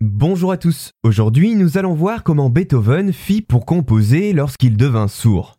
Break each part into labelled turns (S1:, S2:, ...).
S1: Bonjour à tous. Aujourd'hui, nous allons voir comment Beethoven fit pour composer lorsqu'il devint sourd.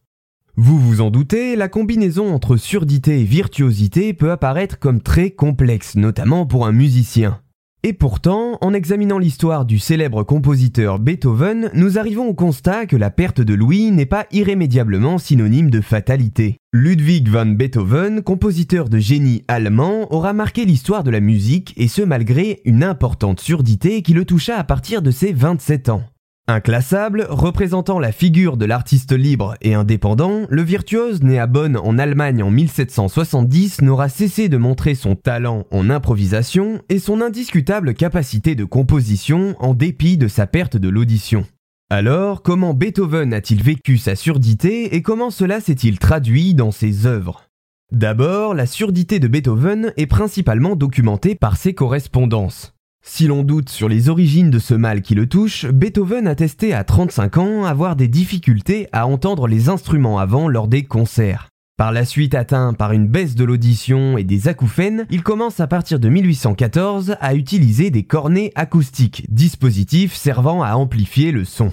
S1: Vous vous en doutez, la combinaison entre surdité et virtuosité peut apparaître comme très complexe, notamment pour un musicien. Et pourtant, en examinant l'histoire du célèbre compositeur Beethoven, nous arrivons au constat que la perte de Louis n'est pas irrémédiablement synonyme de fatalité. Ludwig van Beethoven, compositeur de génie allemand, aura marqué l'histoire de la musique, et ce malgré une importante surdité qui le toucha à partir de ses 27 ans. Inclassable, représentant la figure de l'artiste libre et indépendant, le virtuose né à Bonn en Allemagne en 1770 n'aura cessé de montrer son talent en improvisation et son indiscutable capacité de composition en dépit de sa perte de l'audition. Alors, comment Beethoven a-t-il vécu sa surdité et comment cela s'est-il traduit dans ses œuvres? D'abord, la surdité de Beethoven est principalement documentée par ses correspondances. Si l'on doute sur les origines de ce mal qui le touche, Beethoven a testé à 35 ans avoir des difficultés à entendre les instruments avant lors des concerts. Par la suite atteint par une baisse de l'audition et des acouphènes, il commence à partir de 1814 à utiliser des cornets acoustiques, dispositifs servant à amplifier le son.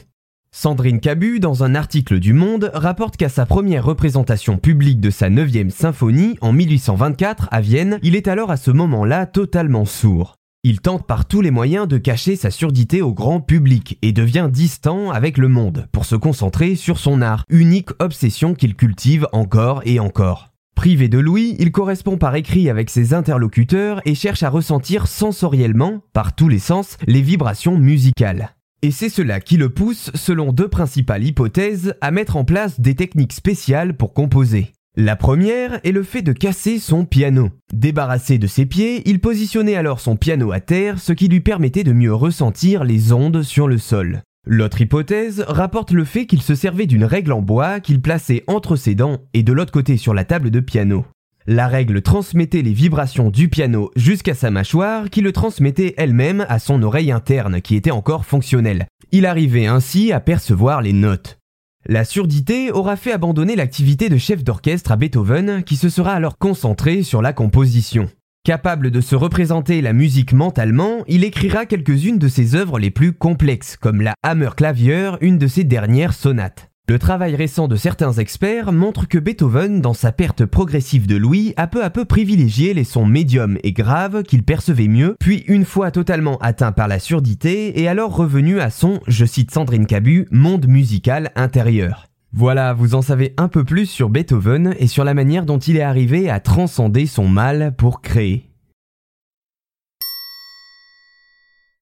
S1: Sandrine Cabu, dans un article du Monde, rapporte qu'à sa première représentation publique de sa 9e symphonie en 1824 à Vienne, il est alors à ce moment-là totalement sourd. Il tente par tous les moyens de cacher sa surdité au grand public et devient distant avec le monde pour se concentrer sur son art, unique obsession qu'il cultive encore et encore. Privé de Louis, il correspond par écrit avec ses interlocuteurs et cherche à ressentir sensoriellement, par tous les sens, les vibrations musicales. Et c'est cela qui le pousse, selon deux principales hypothèses, à mettre en place des techniques spéciales pour composer. La première est le fait de casser son piano. Débarrassé de ses pieds, il positionnait alors son piano à terre, ce qui lui permettait de mieux ressentir les ondes sur le sol. L'autre hypothèse rapporte le fait qu'il se servait d'une règle en bois qu'il plaçait entre ses dents et de l'autre côté sur la table de piano. La règle transmettait les vibrations du piano jusqu'à sa mâchoire qui le transmettait elle-même à son oreille interne qui était encore fonctionnelle. Il arrivait ainsi à percevoir les notes. La surdité aura fait abandonner l'activité de chef d'orchestre à Beethoven, qui se sera alors concentré sur la composition. Capable de se représenter la musique mentalement, il écrira quelques-unes de ses œuvres les plus complexes, comme la Hammer Clavier, une de ses dernières sonates. Le travail récent de certains experts montre que Beethoven, dans sa perte progressive de Louis, a peu à peu privilégié les sons médiums et graves qu'il percevait mieux, puis une fois totalement atteint par la surdité, est alors revenu à son, je cite Sandrine Cabu, monde musical intérieur. Voilà, vous en savez un peu plus sur Beethoven et sur la manière dont il est arrivé à transcender son mal pour créer.